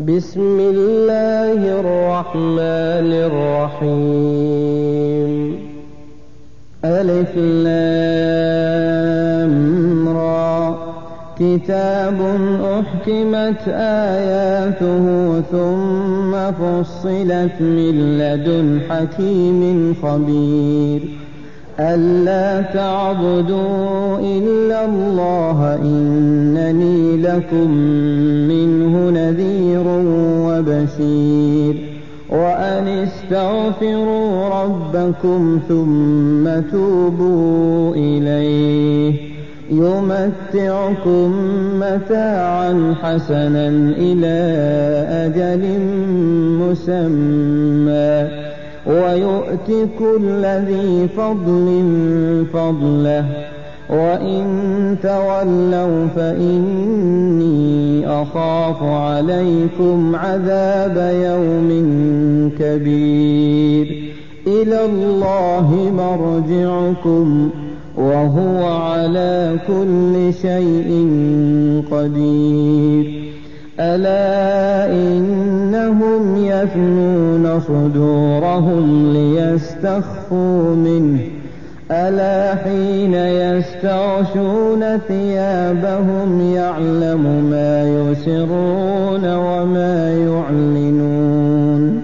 بسم الله الرحمن الرحيم ألف لام را كتاب أحكمت آياته ثم فصلت من لدن حكيم خبير ألا تعبدوا إلا الله إنني لكم منه نذير وبشير. وأن استغفروا ربكم ثم توبوا إليه. يمتعكم متاعا حسنا إلى أجل مسمى. ويؤت كل ذي فضل فضله. وإن تولوا فإني أخاف عليكم عذاب يوم كبير. إلى الله مرجعكم وهو على كل شيء قدير. ألا إنهم يثنون صدورهم ليستخفوا منه ألا حين يستغشون ثيابهم يعلم ما يسرون وما يعلنون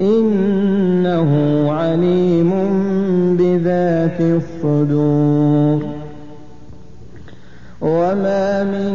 إنه عليم بذات الصدور وما من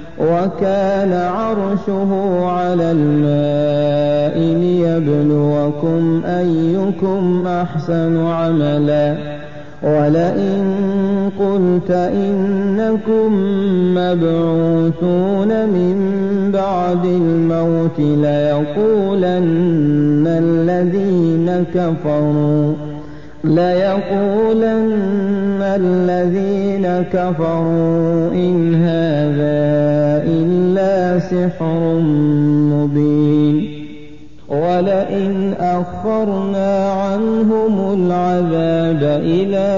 وكان عرشه على الماء ليبلوكم أيكم أحسن عملا. ولئن قلت إنكم مبعوثون من بعد الموت ليقولن الذين كفروا. ليقولن الذين كفروا إن هذا إلا سحر مبين ولئن أخرنا عنهم العذاب إلى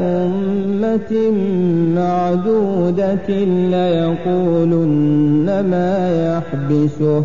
أمة معدودة ليقولن ما يحبسه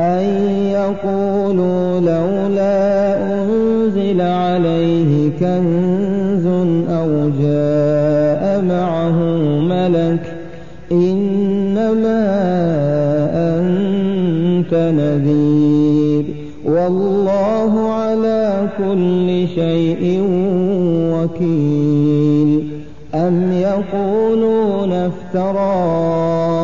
أن يقولوا لولا أنزل عليه كنز أو جاء معه ملك إنما أنت نذير والله على كل شيء وكيل أم يقولون افتراه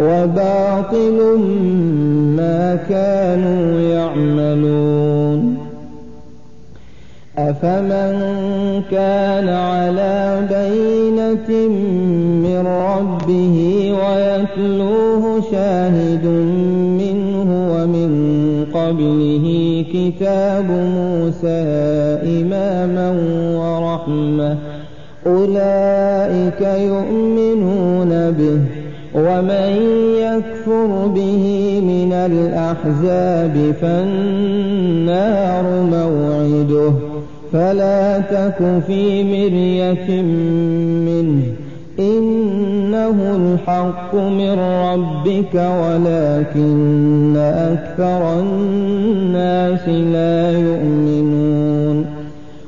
وباطل ما كانوا يعملون. أفمن كان على بينة من ربه ويتلوه شاهد منه ومن قبله كتاب موسى إماما ورحمة أولئك يؤمنون به. ومن يكفر به من الأحزاب فالنار موعده. فلا تك في مرية منه. إنه الحق من ربك ولكن أكثر الناس لا يؤمنون.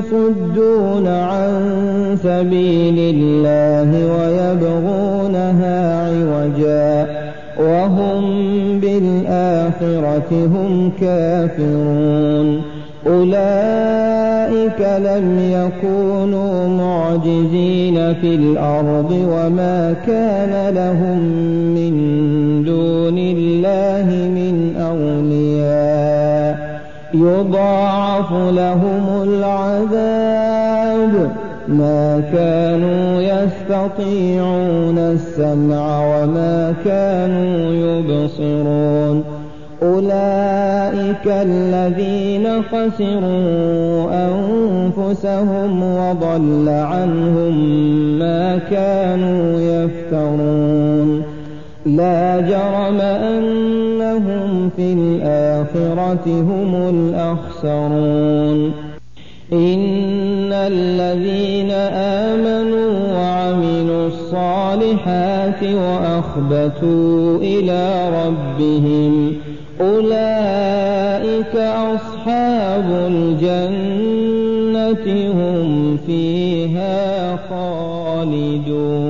يصدون عن سبيل الله ويبغونها عوجا وهم بالآخرة هم كافرون. أولئك لم يكونوا معجزين في الأرض وما كان لهم من دون الله من أولياء. يضاعف لهم العذاب. ما كانوا يستطيعون السمع وما كانوا يبصرون. أولئك الذين خسروا أنفسهم وضل عنهم ما كانوا يفترون. لا جرم أنهم في الآخرة هم الأخسرون. إن الذين آمنوا وعملوا الصالحات وأخبتوا إلى ربهم أولئك أصحاب الجنة هم فيها خالدون.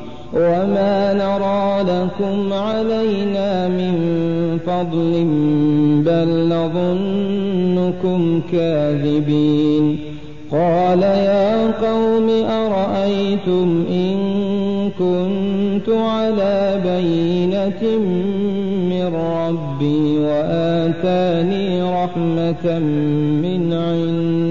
وما نرى لكم علينا من فضل بل نظنكم كاذبين قال يا قوم أرأيتم إن كنت على بينة من ربي وآتاني رحمة من عنده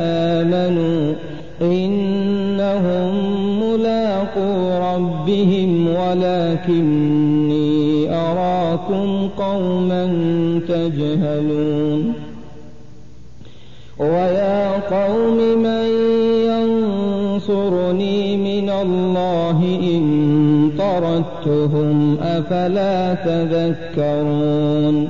ولكني أراكم قوما تجهلون ويا قوم من ينصرني من الله إن طردتهم أفلا تذكرون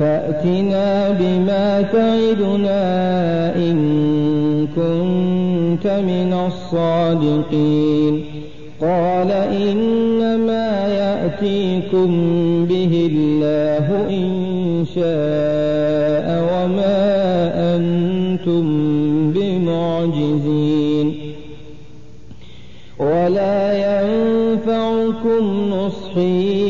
فأتنا بما تعدنا إن كنت من الصادقين. قال إنما يأتيكم به الله إن شاء وما أنتم بمعجزين. ولا ينفعكم نصحي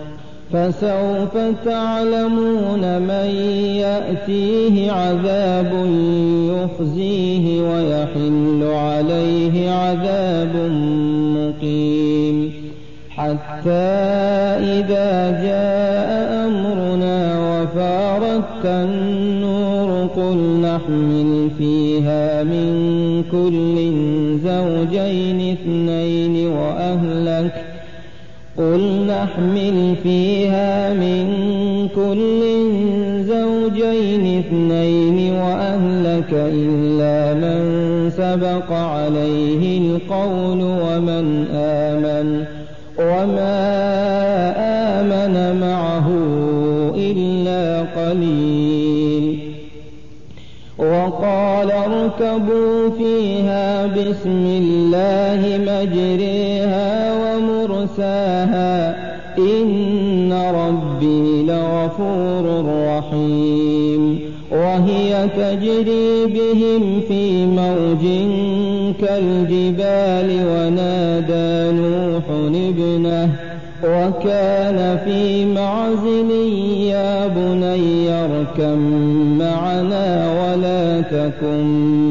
فسوف تعلمون من يأتيه عذاب يخزيه ويحل عليه عذاب مقيم. حتى إذا جاء أمرنا وفارت النور قل نحمل فيها من كل زوجين اثنين وأهلك قل نحمل فيها من كل زوجين اثنين وأهلك إلا من سبق عليه القول ومن آمن وما وقال اركبوا فيها بسم الله مجريها ومرساها. إن ربي لغفور رحيم. وهي تجري بهم في موج كالجبال ونادى نوح ابنه. وكان في معزل يا بني اركم معنا ولا تكن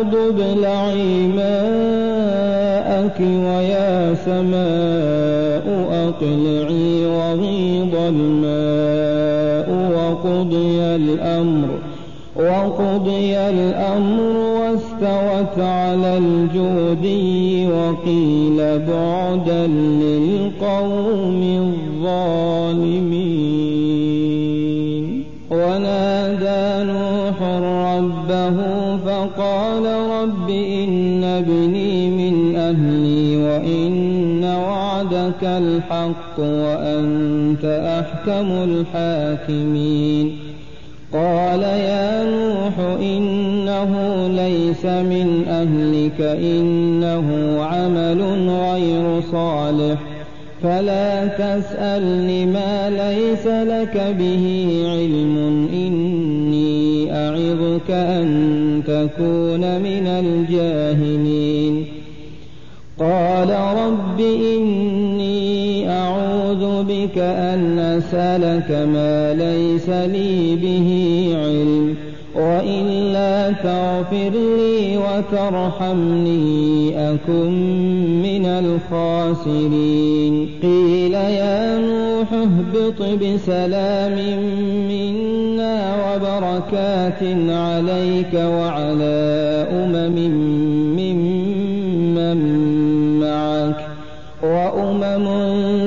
أرض ابلعي ماءك ويا سماء أقلعي وغيض الماء وقضي الأمر وقضي الأمر واستوت على الجودي وقيل بعدا للقوم الظالمين. الحق وأنت أحكم الحاكمين. قال يا نوح إنه ليس من أهلك إنه عمل غير صالح. فلا تسألني ما ليس لك به علم إني أعظك أن تكون من الجاهلين. قال رب إني بك أن أسألك ما ليس لي به علم وإلا تغفر لي وترحمني أكن من الخاسرين. قيل يا نوح اهبط بسلام منا وبركات عليك وعلى أمم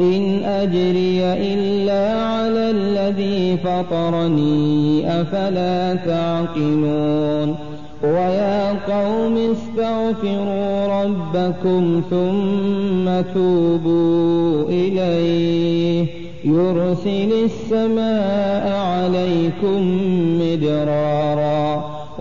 إن أجري إلا على الذي فطرني أفلا تعقلون؟ ويا قوم استغفروا ربكم ثم توبوا إليه. يرسل السماء عليكم مدرارا.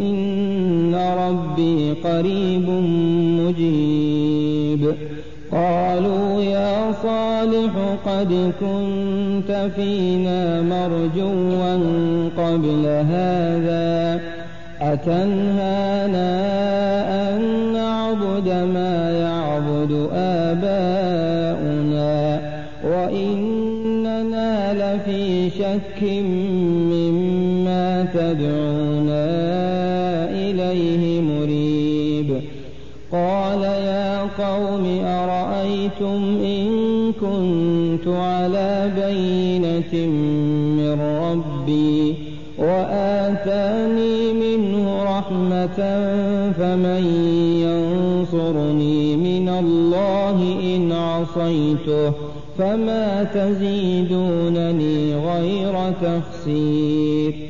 إن ربي قريب مجيب قالوا يا صالح قد كنت فينا مرجوا قبل هذا أتنهانا أن نعبد ما يعبد آباؤنا وإننا لفي شك مما تدعونا إليه مريب. قال يا قوم أرأيتم إن كنت على بينة من ربي وآتاني منه رحمة فمن ينصرني من الله إن عصيته فما تزيدونني غير تخسير.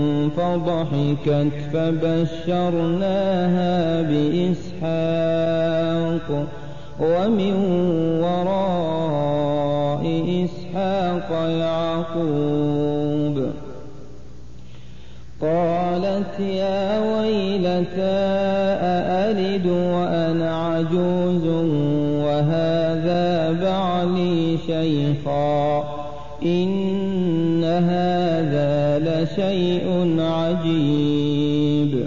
فضحكت فبشرناها بإسحاق. ومن وراء إسحاق يعقوب. قالت يا ويلتى أألد وأنا عجوز وهذا بعلي شيخا. إن هذا لشيء عجيب.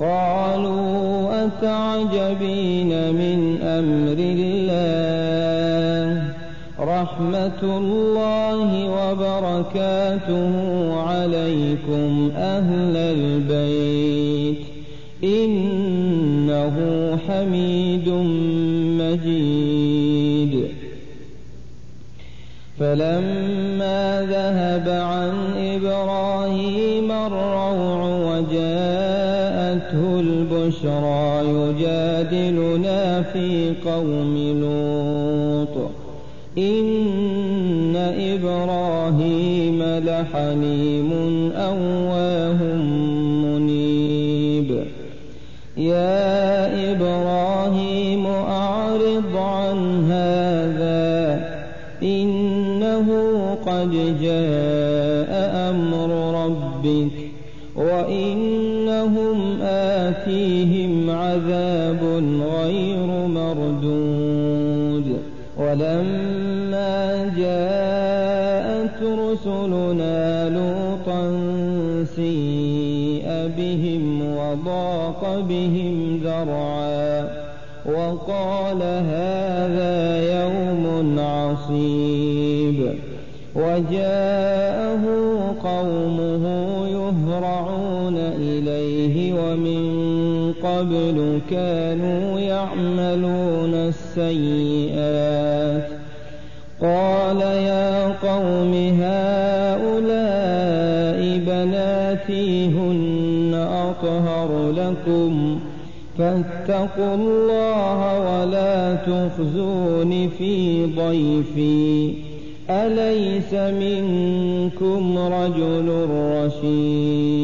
قالوا أتعجبين من أمر الله؟ رحمة الله وبركاته عليكم أهل البيت. إنه حميد مجيد. فلما ذهب عن إبراهيم الروع وجاءته البشرى يجادلنا في قوم لوط. إن إبراهيم لحليم أواه آتيهم عذاب غير مردود. ولما جاءت رسلنا لوطا سيء بهم وضاق بهم ذرعا وقال هذا يوم عصيب. وجاءه قبل كانوا يعملون السيئات. قال يا قوم هؤلاء بناتي هن أطهر لكم. فاتقوا الله ولا تخزون في ضيفي. أليس منكم رجل رشيد؟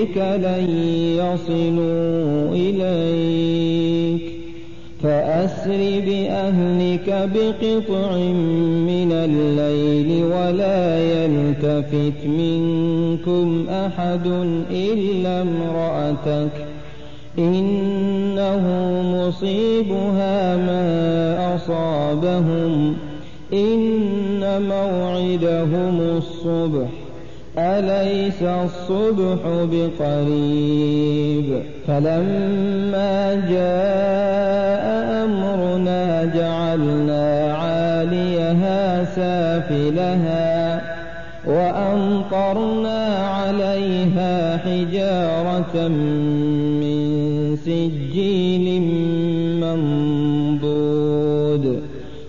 ربك لن يصلوا إليك فأسر بأهلك بقطع من الليل ولا يلتفت منكم أحد إلا امرأتك إنه مصيبها ما أصابهم إن موعدهم الصبح أليس الصبح بقريب؟ فلما جاء أمرنا جعلنا عاليها سافلها وأمطرنا عليها حجارة من سجيل منضود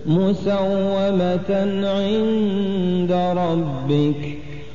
مسومة عند ربك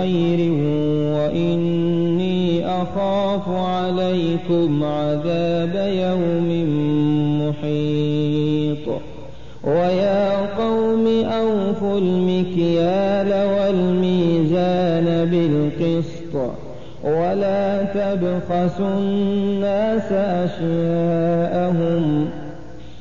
بخير وإني أخاف عليكم عذاب يوم محيط. ويا قوم أوفوا المكيال والميزان بالقسط. ولا تبخسوا الناس أشياءهم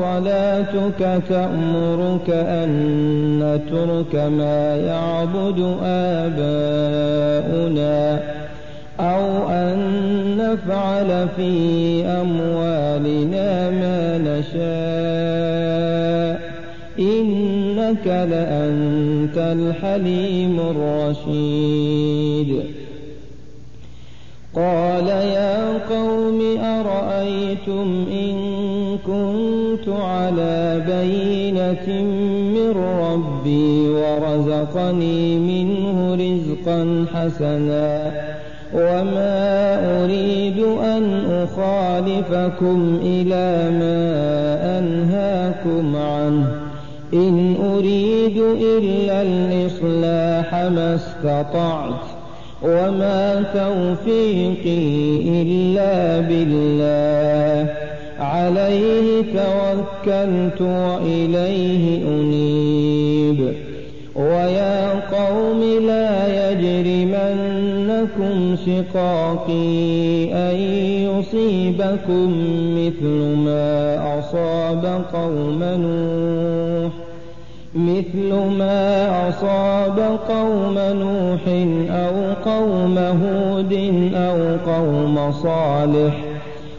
وصلاتك تأمرك أن نترك ما يعبد آباؤنا أو أن نفعل في أموالنا ما نشاء. إنك لأنت الحليم الرشيد. قال يا قوم أرأيتم إن كنت على بينة من ربي ورزقني منه رزقا حسنا وما أريد أن أخالفكم إلى ما أنهاكم عنه. إن أريد إلا الإصلاح ما استطعت وما توفيقي إلا بالله. عليه توكلت وإليه أنيب. ويا قوم لا يجرمنكم شقاقي أن يصيبكم مثل ما أصاب قوم نوح. مثل ما أصاب قوم نوح أو قوم هود أو قوم صالح.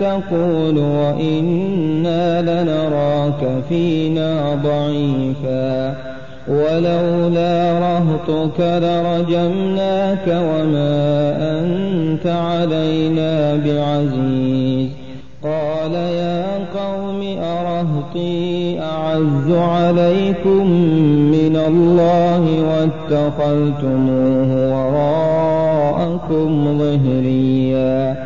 تقول وإنا لنراك فينا ضعيفا ولولا رهطك لرجمناك وما أنت علينا بعزيز قال يا قوم أرهطي أعز عليكم من الله واتخذتموه وراءكم ظهريا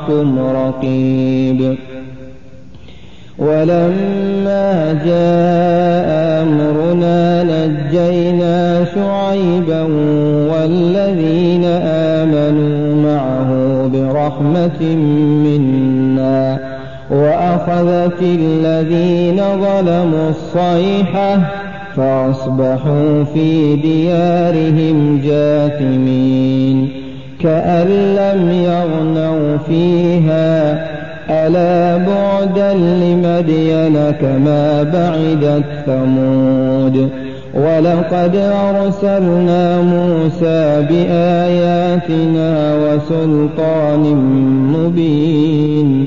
معكم رقيب. ولما جاء أمرنا نجينا شعيبا والذين آمنوا معه برحمة منا وأخذت الذين ظلموا الصيحة فأصبحوا في ديارهم جاثمين. كأن لم يغنوا فيها. ألا بعدا لمدين كما بعدت ثمود. ولقد أرسلنا موسى بآياتنا وسلطان مبين.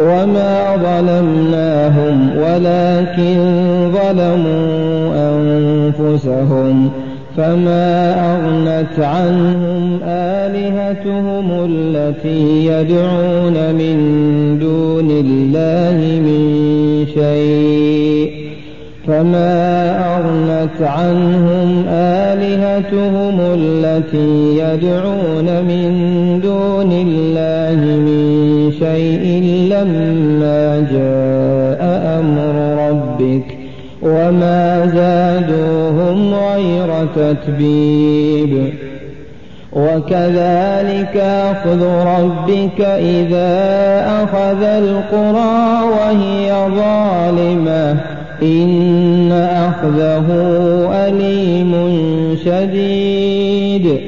وما ظلمناهم ولكن ظلموا أنفسهم فما أغنت عنهم آلهتهم التي يدعون من دون الله من شيء فما أغنت عنهم آلهتهم التي يدعون من دون الله شيء لما جاء أمر ربك وما زادوهم غير تتبيب. وكذلك أخذ ربك إذا أخذ القرى وهي ظالمة. إن أخذه أليم شديد.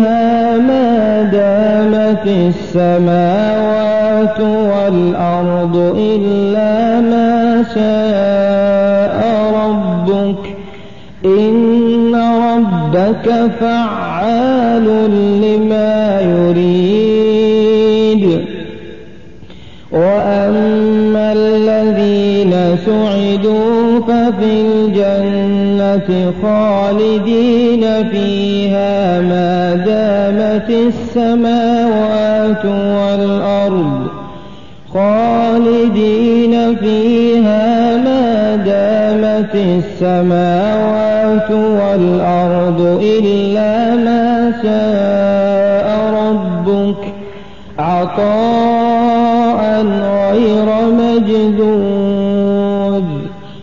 دامت السماوات والأرض إلا ما شاء ربك إن ربك فعال لما يريد. وأما الذين سعدوا ففي الجنة خالدين فيها ما دامت السماوات والأرض. خالدين فيها ما دامت السماوات والأرض إلا ما شاء ربك. عطاء غير مجدود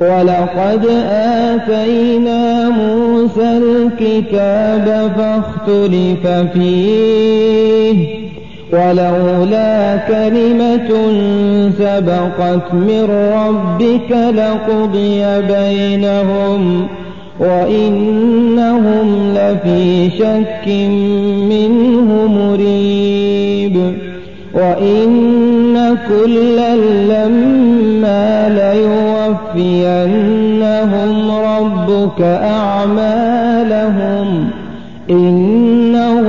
ولقد آتينا موسى الكتاب فاختلف فيه ولولا كلمة سبقت من ربك لقضي بينهم وإنهم لفي شك منه مريب وإن كلا لما ليوفينهم ربك أعمالهم إنه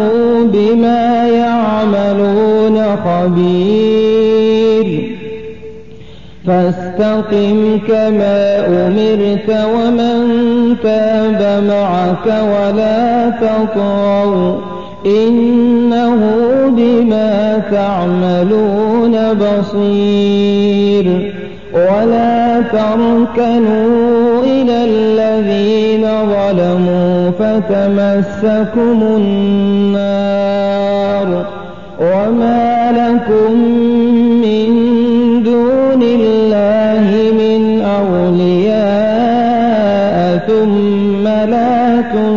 بما يعملون خبير. فاستقم كما أمرت ومن تاب معك ولا تطغوا إنه بما تعملون بصير. ولا تركنوا إلى الذين ظلموا فتمسكم النار وما لكم من دون الله من أولياء ثم لا تنصرون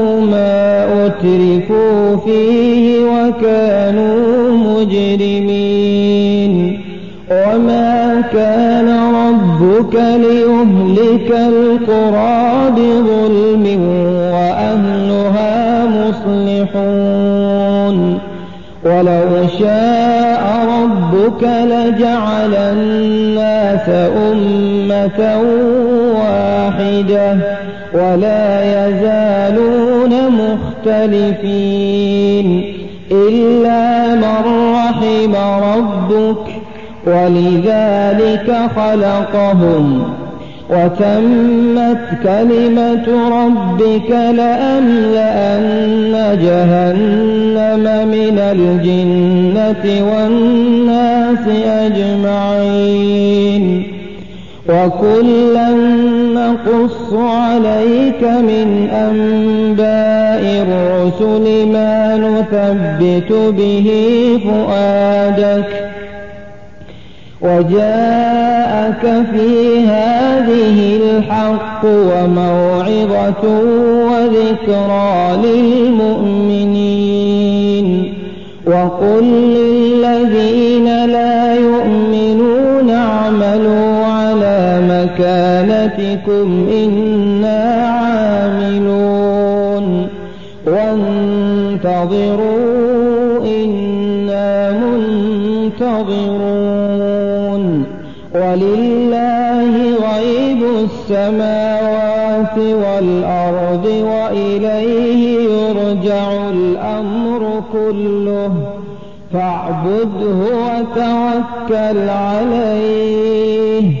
أترفوا فيه وكانوا مجرمين. وما كان ربك ليهلك القرى بظلم وأهلها مصلحون. ولو شاء ربك لجعل الناس أمة واحدة ولا يزالون مختلفين إلا من رحم ربك ولذلك خلقهم وتمت كلمة ربك لأملأن جهنم من الجنة والناس أجمعين وكلا نقص عليك من أنباء الرسل ما نثبت به فؤادك وجاءك في هذه الحق وموعظة وذكرى للمؤمنين وقل للذين لا مكانتكم إنا عاملون. وانتظروا إنا منتظرون. ولله غيب السماوات والأرض وإليه يرجع الأمر كله. فاعبده وتوكل عليه.